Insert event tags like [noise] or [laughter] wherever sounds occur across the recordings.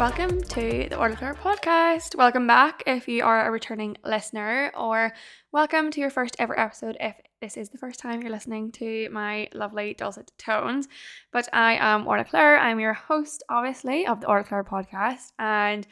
Welcome to the Orlagh podcast. Welcome back if you are a returning listener, or welcome to your first ever episode if this is the first time you're listening to my lovely dulcet tones. But I am Orlagh Claire. I'm your host, obviously, of the Orlagh podcast, and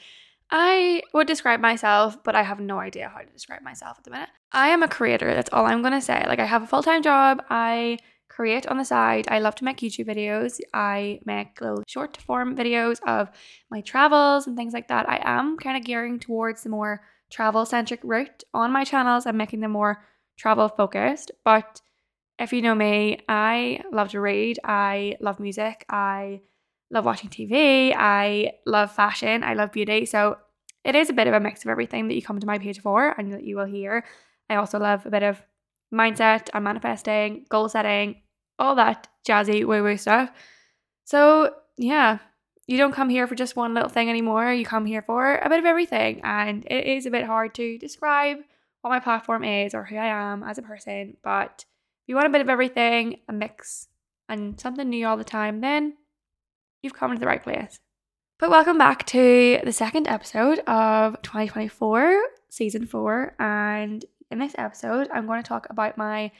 I would describe myself, but I have no idea how to describe myself at the minute. I am a creator. That's all I'm gonna say. Like I have a full time job. I create on the side. I love to make YouTube videos. I make little short form videos of my travels and things like that. I am kind of gearing towards the more travel centric route on my channels. I'm making them more travel focused. But if you know me, I love to read. I love music. I love watching TV. I love fashion. I love beauty. So it is a bit of a mix of everything that you come to my page for and that you will hear. I also love a bit of mindset and manifesting, goal setting, all that jazzy woo woo stuff. So, yeah, you don't come here for just one little thing anymore. You come here for a bit of everything. And it is a bit hard to describe what my platform is or who I am as a person. But if you want a bit of everything, a mix, and something new all the time, then you've come to the right place. But welcome back to the second episode of 2024, season four. And in this episode, I'm going to talk about my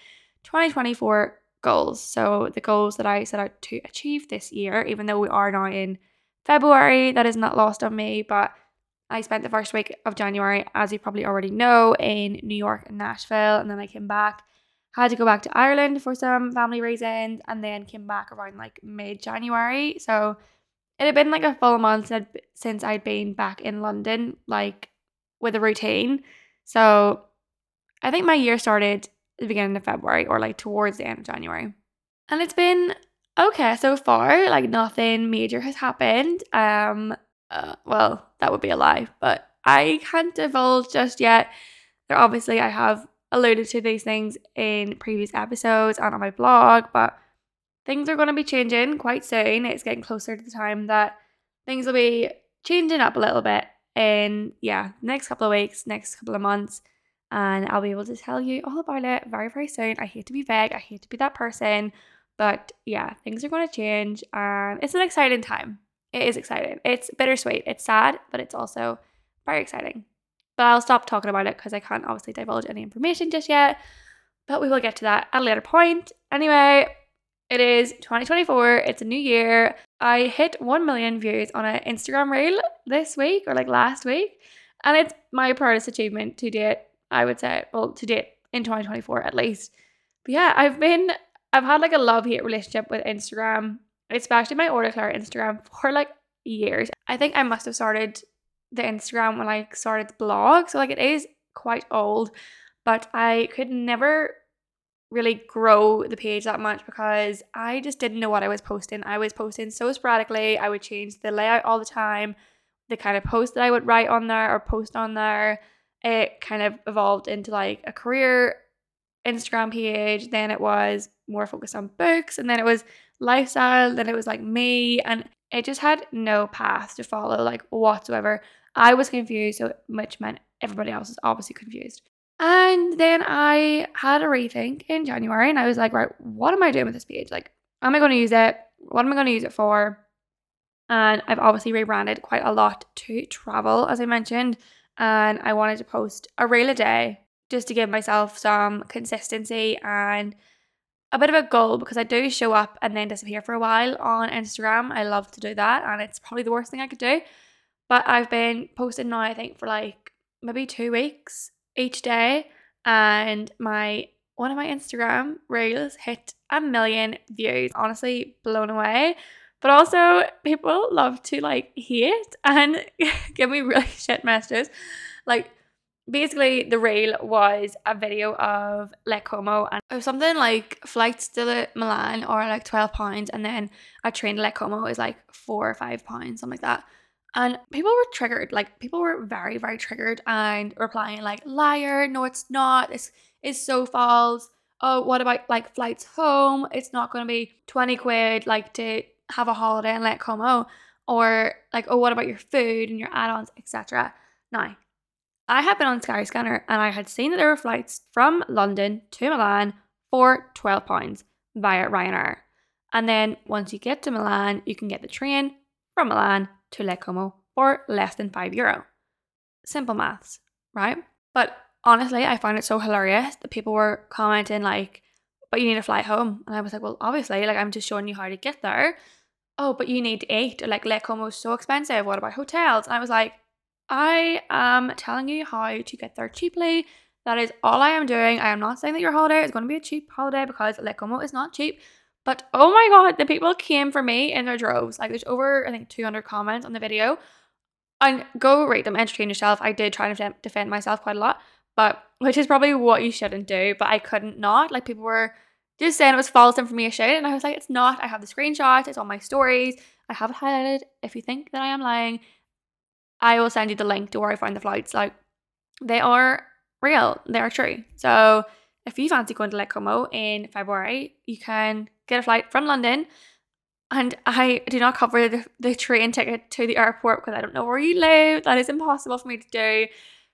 2024 goals. So, the goals that I set out to achieve this year, even though we are now in February, that is not lost on me. But I spent the first week of January, as you probably already know, in New York and Nashville. And then I came back, had to go back to Ireland for some family reasons, and then came back around like mid January. So, it had been like a full month since I'd been back in London, like with a routine. So, I think my year started the beginning of February or like towards the end of January. And it's been okay so far. Like nothing major has happened. Um uh, well, that would be a lie, but I can't divulge just yet. There obviously I have alluded to these things in previous episodes and on my blog, but things are going to be changing quite soon. It's getting closer to the time that things will be changing up a little bit in yeah, next couple of weeks, next couple of months and I'll be able to tell you all about it very, very soon. I hate to be vague, I hate to be that person, but yeah, things are going to change, and it's an exciting time. It is exciting. It's bittersweet. It's sad, but it's also very exciting. But I'll stop talking about it because I can't obviously divulge any information just yet. But we will get to that at a later point. Anyway, it is 2024. It's a new year. I hit 1 million views on an Instagram reel this week or like last week. And it's my proudest achievement to date I would say, well, to date in 2024 at least. But yeah, I've been, I've had like a love hate relationship with Instagram, especially my Orlagh Instagram for like years. I think I must have started the Instagram when I started the blog. So like it is quite old, but I could never really grow the page that much because I just didn't know what I was posting. I was posting so sporadically. I would change the layout all the time, the kind of post that I would write on there or post on there it kind of evolved into like a career Instagram page. Then it was more focused on books, and then it was lifestyle. Then it was like me, and it just had no path to follow, like whatsoever. I was confused, so which meant everybody else is obviously confused. And then I had a rethink in January, and I was like, right, what am I doing with this page? Like, am I going to use it? What am I going to use it for? And I've obviously rebranded quite a lot to travel, as I mentioned and I wanted to post a reel a day just to give myself some consistency and a bit of a goal because I do show up and then disappear for a while on Instagram. I love to do that and it's probably the worst thing I could do. But I've been posting now, I think, for like maybe two weeks each day. And my one of my Instagram reels hit a million views. Honestly, blown away. But also, people love to like hate [laughs] and give me really [laughs] shit messages. Like, basically, the reel was a video of Lake Como and something like flights to Milan or like twelve pounds, and then a train to Lake Como is like four or five pounds, something like that. And people were triggered, like people were very, very triggered and replying like, "Liar! No, it's not. This is so false." Oh, what about like flights home? It's not to be twenty quid like to have a holiday in Lake Como, or like, oh, what about your food and your add-ons, etc. Now, I have been on Skyscanner and I had seen that there were flights from London to Milan for £12 via Ryanair. And then once you get to Milan, you can get the train from Milan to Lake Como for less than five euro. Simple maths, right? But honestly, I found it so hilarious that people were commenting like, but you need to fly home. And I was like, well, obviously, like I'm just showing you how to get there. Oh, but you need eight. Like Lake Como is so expensive. What about hotels? And I was like, I am telling you how to get there cheaply. That is all I am doing. I am not saying that your holiday is going to be a cheap holiday because Lake Como is not cheap. But oh my god, the people came for me in their droves. Like there's over I think 200 comments on the video. And go rate them, entertain yourself. I did try to defend myself quite a lot, but which is probably what you shouldn't do. But I couldn't not. Like people were just saying it was false information, and I was like, it's not. I have the screenshots. It's on my stories. I have it highlighted. If you think that I am lying, I will send you the link to where I find the flights. Like they are real. They are true. So if you fancy going to Lake Como in February, you can get a flight from London. And I do not cover the, the train ticket to the airport because I don't know where you live. That is impossible for me to do.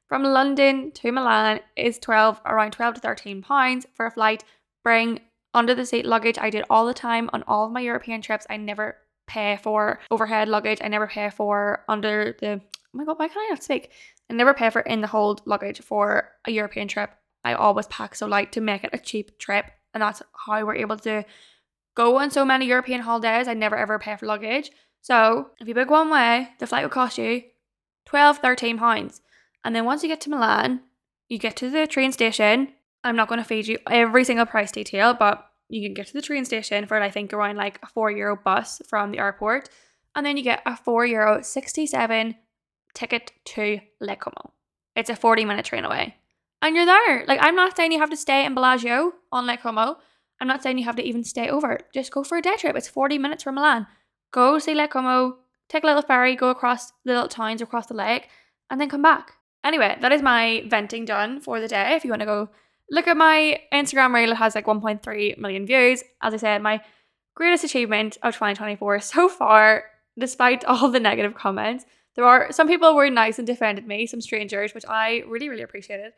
From London to Milan is 12 around 12 to 13 pounds for a flight. Bring under the seat luggage. I did all the time on all of my European trips. I never pay for overhead luggage. I never pay for under the oh my god, why can I not speak? I never pay for in the hold luggage for a European trip. I always pack so light to make it a cheap trip, and that's how we're able to go on so many European holidays. I never ever pay for luggage. So if you book one way, the flight will cost you 12, 13 pounds. And then once you get to Milan, you get to the train station. I'm not going to feed you every single price detail, but you can get to the train station for I think around like a four euro bus from the airport. And then you get a four euro 67 ticket to Lake Como. It's a 40 minute train away. And you're there. Like, I'm not saying you have to stay in Bellagio on Lake Como. I'm not saying you have to even stay over. Just go for a day trip. It's 40 minutes from Milan. Go see Lake Como, take a little ferry, go across the little towns across the lake, and then come back. Anyway, that is my venting done for the day. If you want to go look at my Instagram reel, it has like 1.3 million views. As I said, my greatest achievement of 2024 so far, despite [laughs] all the negative comments. There are some people were nice and defended me, some strangers, which I really, really appreciated.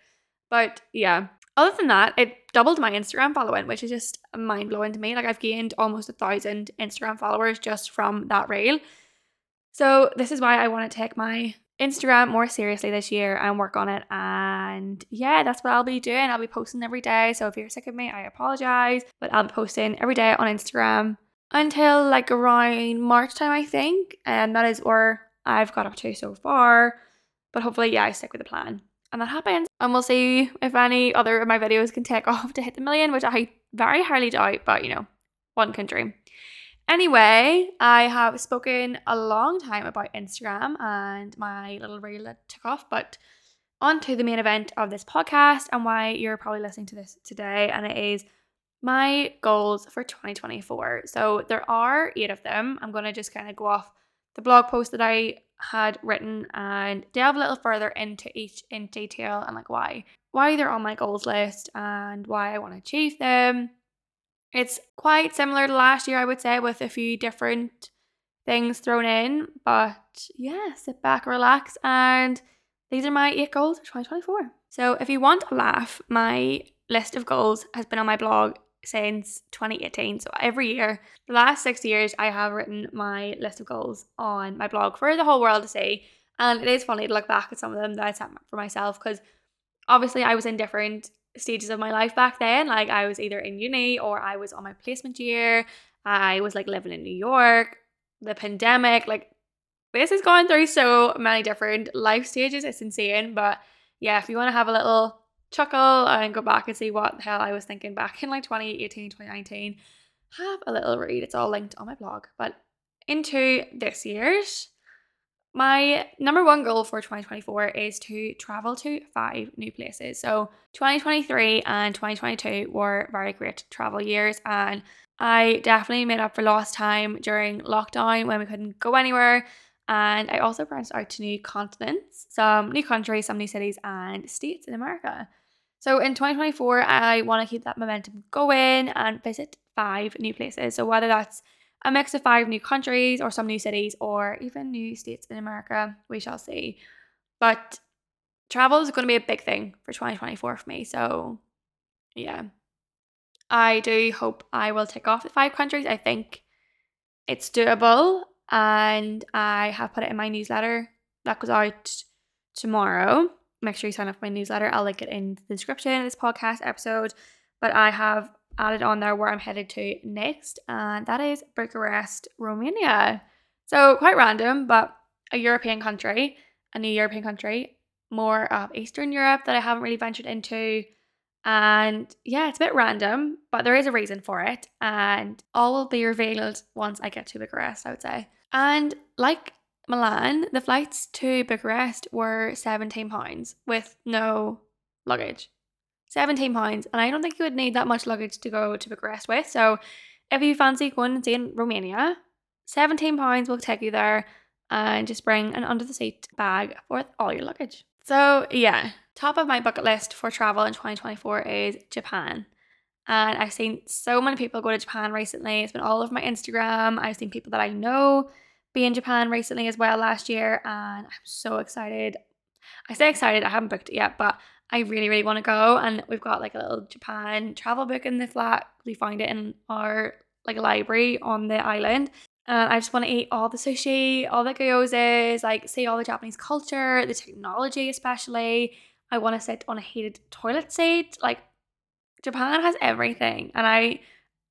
But yeah, other than that, it doubled my Instagram following, which is just mind blowing to me. Like I've gained almost a thousand Instagram followers just from that reel. So this is why I want to take my Instagram more seriously this year and work on it. And yeah, that's what I'll be doing. I'll be posting every day. So if you're sick of me, I apologize. But I'll be posting every day on Instagram until like around March time, I think. And that is where I've got up to so far. But hopefully, yeah, I stick with the plan. And that happens. And we'll see if any other of my videos can take [laughs] off to hit the million, which I very highly doubt, but you know, one can dream. Anyway, I have spoken a long time about Instagram and my little reel took off, but on to the main event of this podcast and why you're probably listening to this today, and it is my goals for 2024. So there are eight of them. I'm going to just kind of go off the blog post that I had written and delve a little further into each in detail and like why why they're on my goals list and why I want to achieve them. It's quite similar to last year, I would say, with a few different things thrown in. But yeah, sit back, relax, and these are my eight goals for 2024. So if you want a laugh, my list of goals has been on my blog since 2018. So every year, the last six years, I have written my list of goals on my blog for the whole world to see. And it is funny to look back at some of them that I set for myself because obviously I was in different stages of my life back then. Like I was either in uni or I was on my placement year. I was like living in New York, the pandemic, like this is going through so many different life stages. It's insane. But yeah, if you want to have a little chuckle and go back and see what the hell I was thinking back in like 2018, 2019. Have a little read. It's all linked on my blog. But into this year's, my number one goal for 2024 is to travel to five new places. So 2023 and 2022 were very great travel years and I definitely made up for lost time during lockdown when we couldn't go anywhere and I also branched out to new continents, some new countries, some new cities, and states in America. So in 2024, I want to keep that momentum going and visit five new places. So whether that's a mix of five new countries or some new cities or even new states in America, we shall see. But travel is going to be a big thing for 2024 for me. So yeah, I do hope I will tick off the five countries. I think it's doable and I have put it in my newsletter that goes out tomorrow. Make sure you sign up for my newsletter. I'll link it in the description of this podcast episode. But I have added on there where I'm headed to next, and that is Bucharest, Romania. So quite random, but a European country, a new European country, more of Eastern Europe that I haven't really ventured into. And yeah, it's a bit random, but there is a reason for it. And all will be revealed once I get to Bucharest, I would say. And like Milan, the flights to Bucharest were £17 with no luggage. £17. And I don't think you would need that much luggage to go to Bucharest with. So if you fancy going and seeing Romania, £17 will take you there and just bring an under the seat bag for all your luggage. So, yeah, top of my bucket list for travel in 2024 is Japan. And I've seen so many people go to Japan recently. It's been all over my Instagram. I've seen people that I know be in Japan recently as well last year. And I'm so excited. I say excited, I haven't booked it yet, but I really, really want to go. And we've got like a little Japan travel book in the flat. We find it in our like a library on the island. And I just want to eat all the sushi, all the gyozas, like see all the Japanese culture, the technology especially. I want to sit on a heated toilet seat. Like Japan has everything. And I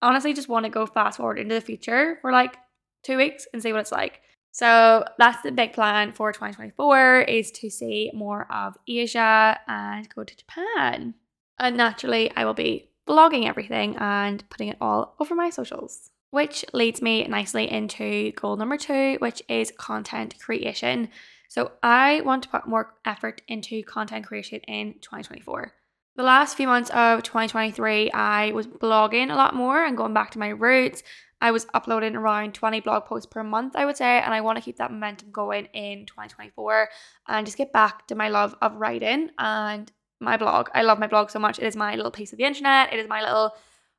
honestly just want to go fast forward into the future for like two weeks and see what it's like. So that's the big plan for 2024 is to see more of Asia and go to Japan. And naturally, I will be vlogging everything and putting it all over my socials which leads me nicely into goal number two, which is content creation. So I want to put more effort into content creation in 2024. The last few months of 2023, I was blogging a lot more and going back to my roots. I was uploading around 20 blog posts per month, I would say, and I want to keep that momentum going in 2024 and just get back to my love of writing and my blog. I love my blog so much. It is my little piece of the internet, it is my little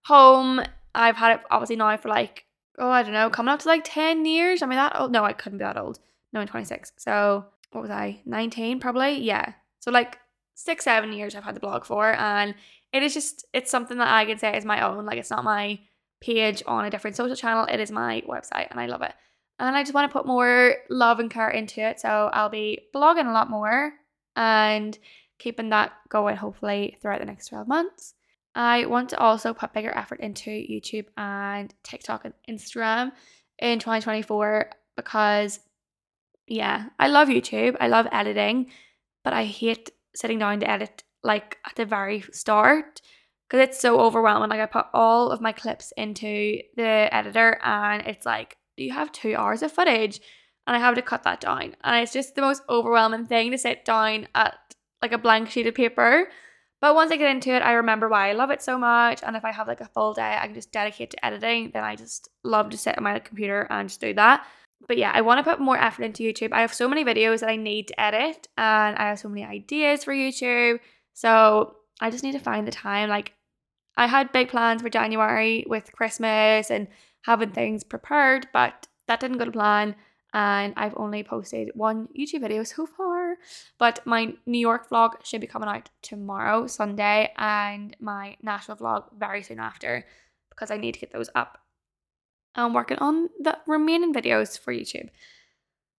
home. I've had it obviously now for like, oh, I don't know, coming up to like 10 years. I mean, that old. No, I couldn't be that old. No, I'm 26. So what was I? 19 probably? Yeah. So like six, seven years I've had the blog for. And it is just, it's something that I can say is my own. Like it's not my page on a different social channel. It is my website and I love it. And I just want to put more love and care into it. So I'll be blogging a lot more and keeping that going hopefully throughout the next 12 months. I want to also put bigger effort into YouTube and TikTok and Instagram in 2024 because, yeah, I love YouTube. I love editing, but I hate sitting down to edit like at the very start because it's so overwhelming. Like, I put all of my clips into the editor and it's like, do you have two hours of footage? And I have to cut that down. And it's just the most overwhelming thing to sit down at like a blank sheet of paper but once I get into it, I remember why I love it so much. And if I have like a full day, I can just dedicate to editing, then I just love to sit on my computer and just do that. But yeah, I want to put more effort into YouTube. I have so many videos that I need to edit and I have so many ideas for YouTube. So I just need to find the time. Like, I had big plans for January with Christmas and having things prepared, but that didn't go to plan and I've only posted one YouTube video so far. But my New York vlog should be coming out tomorrow, Sunday, and my Nashville vlog very soon after because I need to get those up. I'm working on the remaining videos for YouTube.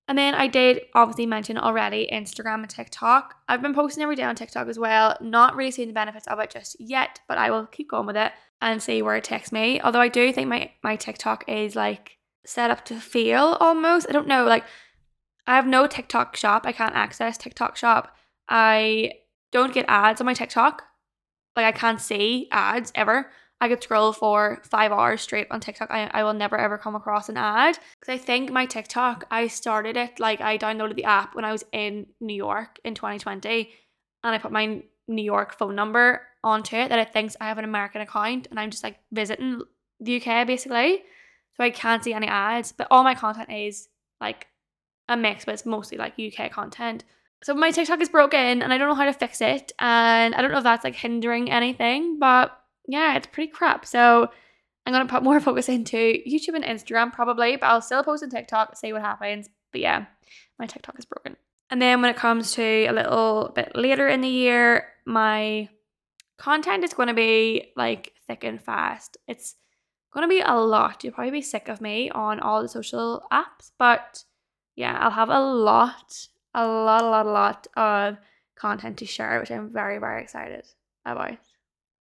And then I did obviously mention already Instagram and TikTok. I've been posting every day on TikTok as well. Not really seeing the benefits of it just yet, but I will keep going with it and see where it takes me. Although I do think my, my TikTok is like set up to fail almost. I don't know. Like, I have no TikTok shop. I can't access TikTok shop. I don't get ads on my TikTok. Like, I can't see ads ever. I could scroll for five hours straight on TikTok. I, I will never ever come across an ad. Because I think my TikTok, I started it, like, I downloaded the app when I was in New York in 2020. And I put my New York phone number onto it that it thinks I have an American account. And I'm just like visiting the UK basically so I can't see any ads. But all my content is like a mix, but it's mostly like UK content. So my TikTok is broken and I don't know how to fix it. And I don't know if that's like hindering anything, but yeah, it's pretty crap. So I'm gonna put more [laughs] focus into YouTube and Instagram probably, but I'll still post on TikTok, see what happens. But yeah, my TikTok is broken. And then when it comes to a little bit later in the year, my content is gonna be like thick and fast. It's gonna be a lot. You'll probably be sick of me on all the social apps, but yeah, I'll have a lot, a lot, a lot, a lot of content to share, which I'm very, very excited about.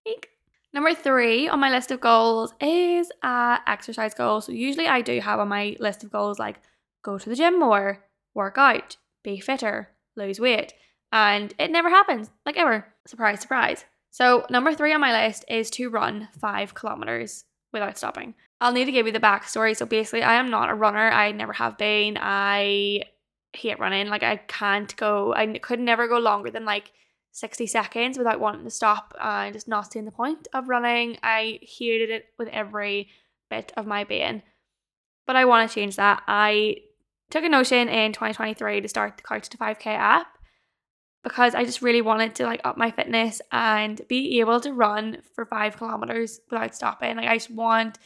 Eek. Number three on my list of goals is a exercise goal. So usually I do have on my list of goals like go to the gym more, work out, be fitter, lose weight. And it never happens, like ever. Surprise, surprise. So number three on my list is to run five kilometers without stopping. I'll need to give you the backstory. So basically, I am not a runner. I never have been. I hate running. Like I can't go. I could never go longer than like 60 seconds without wanting to stop and just not seeing the point of running. I hated it with every bit of my being. But I want to change that. I took a notion in 2023 to start the Couch to 5K app because I just really wanted to like up my fitness and be able to run for five kilometers without stopping. Like I just want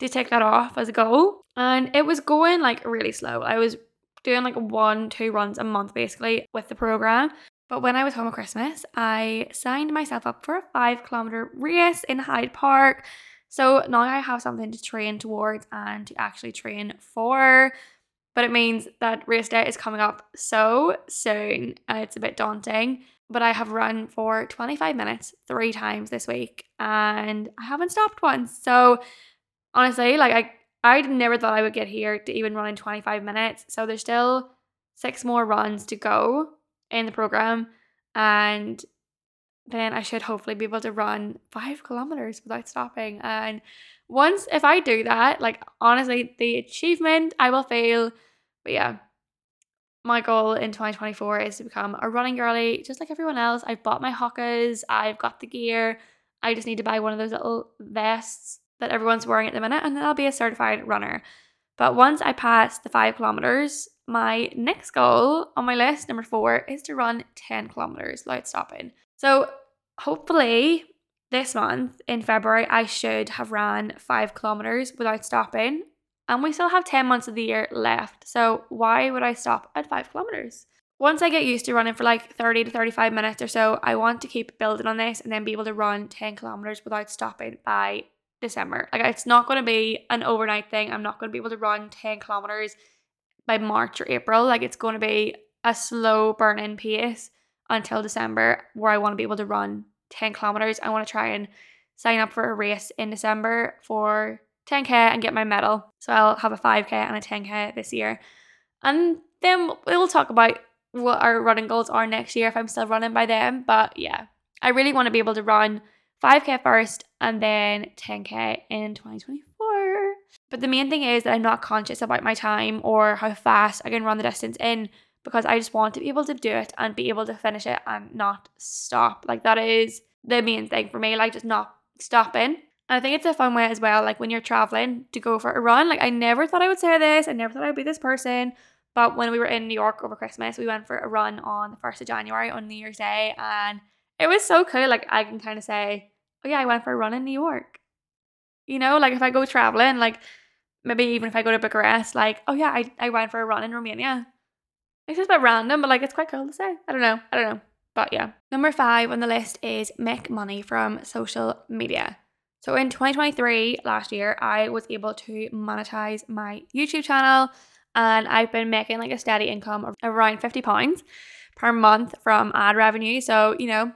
to take that off as a goal. And it was going like really slow. I was doing like one, two runs a month basically with the program. But when I was home at Christmas, I signed myself up for a five kilometer race in Hyde Park. So now I have something to train towards and to actually train for. But it means that race day is coming up so soon. Uh, it's a bit daunting. But I have run for 25 minutes three times this week and I haven't stopped once. So honestly, like I I never thought I would get here to even run in 25 minutes. So there's still six more runs to go in the program and then I should hopefully be able to run five kilometers without stopping. And once, if I do that, like honestly, the achievement I will feel. But yeah, my goal in 2024 is to become a running girly just like everyone else. I've bought my Hokas, I've got the gear. I just need to buy one of those little vests that everyone's wearing at the minute, and then I'll be a certified runner. But once I pass the five kilometers, my next goal on my list, number four, is to run 10 kilometers without stopping. So hopefully this month in February, I should have ran five kilometers without stopping. And we still have 10 months of the year left. So why would I stop at five kilometers? Once I get used to running for like 30 to 35 minutes or so, I want to keep building on this and then be able to run 10 kilometers without stopping by December. Like it's not going to be an overnight thing. I'm not going to be able to run 10 kilometers by March or April. Like it's going to be a slow burning pace until December where I want to be able to run 10 kilometers. I want to try and sign up for a race in December for 10k and get my medal. So I'll have a 5k and a 10k this year. And then we'll talk about what our running goals are next year if I'm still running by then. But yeah, I really want to be able to run 5k first and then 10k in 2024. But the main thing is that I'm not conscious about my time or how fast I can run the distance in because I just want to be able to do it and be able to finish it and not stop. Like that is the main thing for me, like just not stopping. And I think it's a fun way as well, like when you're traveling to go for a run. Like I never thought I would say this, I never thought I'd be this person. But when we were in New York over Christmas, we went for a run on the 1st of January on New Year's Day. And it was so cool. Like I can kind of say, oh yeah, I went for a run in New York. You know, like if I go traveling, like maybe even if I go to Bucharest, like, oh yeah, I, I went for a run in Romania. It's just a bit random, but like it's quite cool to say. I don't know. I don't know. But yeah. Number five on the list is make money from social media. So in 2023, last year, I was able to monetize my YouTube channel and I've been making like a steady income of around £50 per month from ad revenue. So, you know,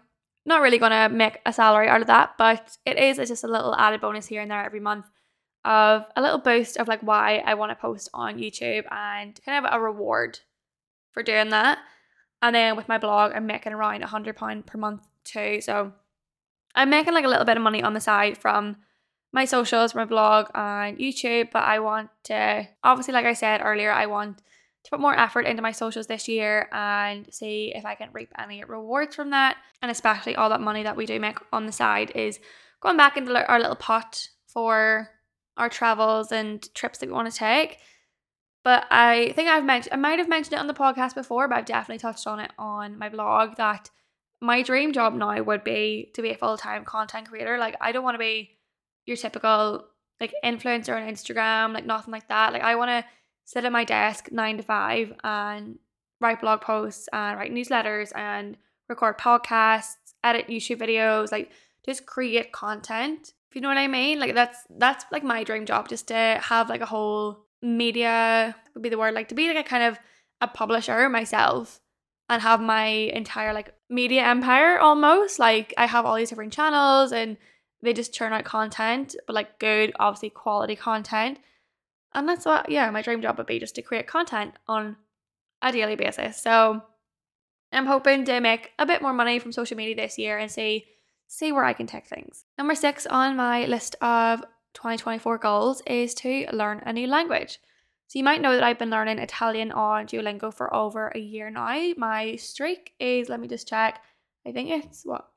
not really gonna make a salary out of that, but it is it's just a little added bonus here and there every month of a little boost of like why I want to post on YouTube and kind of a reward for doing that. And then with my blog, I'm making around a hundred pound per month too. So I'm making like a little bit of money on the side from my socials, my blog, and YouTube. But I want to obviously, like I said earlier, I want to put more effort into my socials this year and see if I can reap any rewards from that. And especially all that money that we do make on the side is going back into our little pot for our travels and trips that we want to take. But I think I've mentioned, I might have mentioned it on the podcast before, but I've definitely touched on it on my blog that my dream job now would be to be a full time content creator. Like, I don't want to be your typical like influencer on Instagram, like nothing like that. Like, I want to sit at my desk nine to five and write blog posts and write newsletters and record podcasts, edit YouTube videos, like just create content If you know what I mean? Like that's that's like my dream job, just to have like a whole media would be the word, like to be like a kind of a publisher myself and have my entire like media empire almost. Like I have all these different channels and they just churn out content, but like good, obviously quality content. And that's what yeah, my dream job would be just to create content on a daily basis. So I'm hoping to make a bit more money from social media this year and see see where I can take things. Number six on my list of 2024 goals is to learn a new language. So you might know that I've been learning Italian on Duolingo for over a year now. My streak is, let me just check, I think it's what,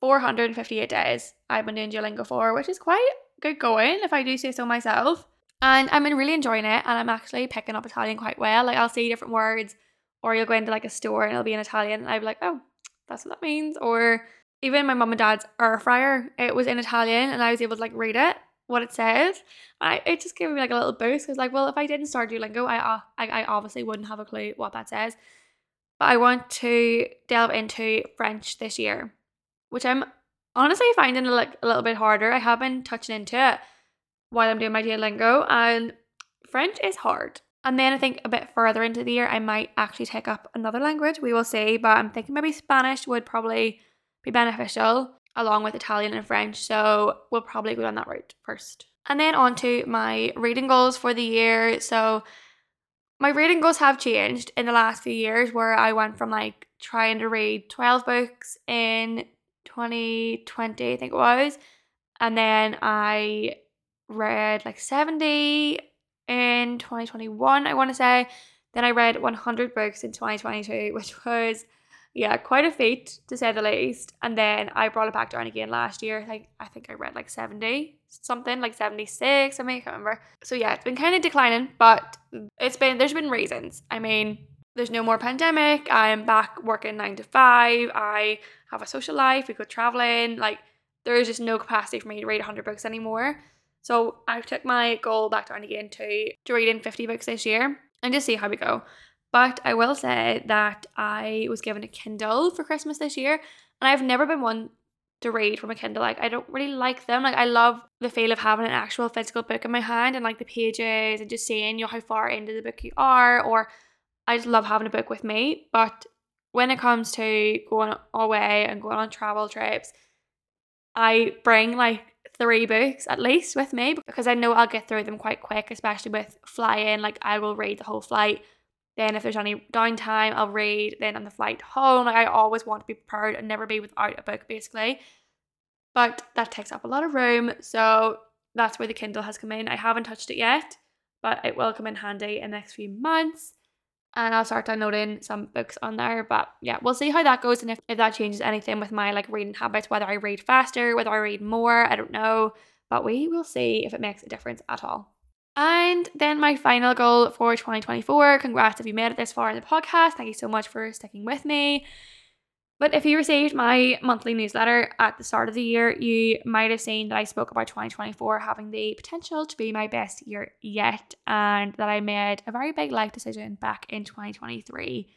458 days I've been doing Duolingo for, which is quite good going if I do say so myself. And been really enjoying it and I'm actually picking up Italian quite well. Like I'll see different words or you'll go into like a store and it'll be in Italian and I'll be like, oh, that's what that means. Or even my mum and dad's air fryer, it was in Italian and I was able to like read it, what it says. I it just gave me like a little boost because like, well, if I didn't start Duolingo, I, uh, I I obviously wouldn't have a clue what that says. But I want to delve into French this year, which I'm honestly finding like, a little bit harder. I have been touching into it while I'm doing my Duolingo, and French is hard. And then I think a bit further into the year, I might actually take up another language. We will see, but I'm thinking maybe Spanish would probably be beneficial along with Italian and French. So we'll probably go down that route first. And then on to my reading goals for the year. So my reading goals have changed in the last few years where I went from like trying to read 12 books in 2020, I think it was. And then I read like 70 in 2021, I want to say. Then I read 100 books in 2022, [laughs] which was yeah, quite a feat to say the least. And then I brought it back down again last year. Like I think I read like 70 something, like 76, I mean, I remember. So yeah, it's been kind of declining, but it's been there's been reasons. I mean, there's no more pandemic. I'm back working nine to five. I have a social life. We go traveling. Like there is just no capacity for me to read 100 books anymore. So I took my goal back down again to to reading 50 books this year and just see how we go. But I will say that I was given a Kindle for Christmas this year, and I've never been one to read from a Kindle. Like I don't really like them. Like I love the feel of having an actual physical book in my hand and like the pages and just seeing you know how far into the book you are. Or I just love having a book with me. But when it comes to going away and going on travel trips, I bring like three books at least with me because I know I'll get through them quite quick, especially with flying. Like I will read the whole flight then if there's any downtime, I'll read. Then on the flight home, like I always want to be prepared and never be without a book, basically. But that takes up a lot of room, so that's where the Kindle has come in. I haven't touched it yet, but it will come in handy in the next few months. And I'll start downloading some books on there. But yeah, we'll see how that goes and if, if that changes anything with my like reading habits, whether I read faster, whether I read more, I don't know. But we will see if it makes a difference at all. And then my final goal for 2024 congrats if you made it this far in the podcast. Thank you so much for sticking with me. But if you received my monthly newsletter at the start of the year, you might have seen that I spoke about 2024 having the potential to be my best year yet, and that I made a very big life decision back in 2023.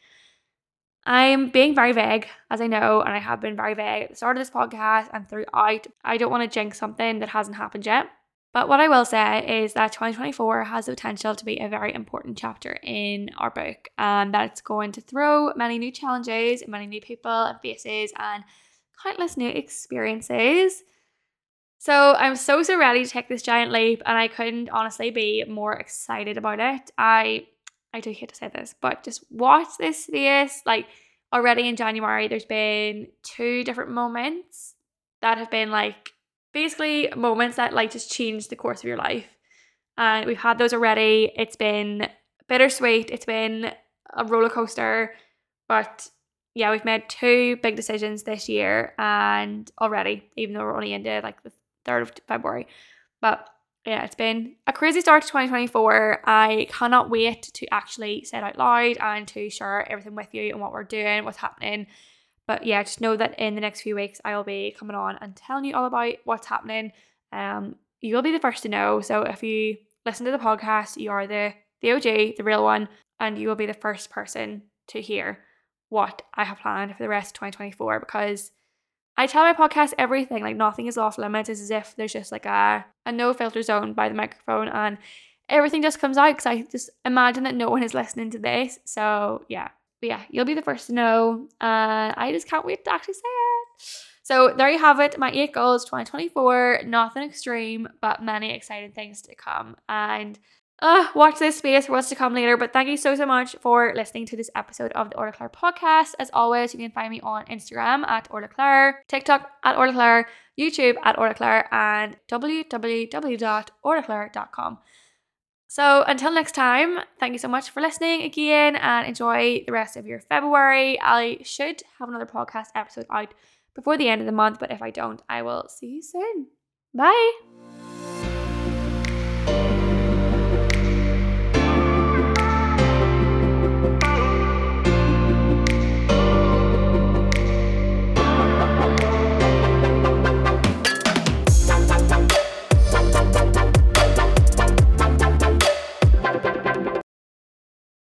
I'm being very vague, as I know, and I have been very vague at the start of this podcast and throughout. I don't want to jinx something that hasn't happened yet. But what I will say is that 2024 has the potential to be a very important chapter in our book, and that it's going to throw many new challenges, many new people and faces, and countless new experiences. So I'm so so ready to take this giant leap, and I couldn't honestly be more excited about it. I I do hate to say this, but just watch this space. Like already in January, there's been two different moments that have been like basically moments that like just change the course of your life. And we've had those already. It's been bittersweet. It's been a roller coaster, but yeah, we've made two big decisions this year and already, even though we're only into like the 3rd of February. But yeah, it's been a crazy start to 2024. I cannot wait to actually say it out loud and to share everything with you and what we're doing, what's happening. But yeah, just know that in the next few weeks I will be coming on and telling you all about what's happening. Um, you'll be the first to know. So if you listen to the podcast, you are the the OG, the real one, and you will be the first person to hear what I have planned for the rest of 2024 because I tell my podcast everything, like nothing is off limits. It's as if there's just like a, a no filter zone by the microphone and everything just comes out because I just imagine that no one is listening to this. So yeah. But yeah, you'll be the first to know. And I just can't wait to actually say it. So there you have it, my eight goals 2024. Nothing extreme, but many exciting things to come. And uh, watch this space for what's to come later. But thank you so, so much for listening to this episode of the Orlagh Claire podcast. As always, you can find me on Instagram at Orlagh Claire, TikTok at Orlagh Claire, YouTube at Orlagh Claire, and www.orlaghclaire.com. So until next time, thank you so much for listening again and enjoy the rest of your February. I should have another podcast episode out before the end of the month, but if I don't, I will see you soon. Bye.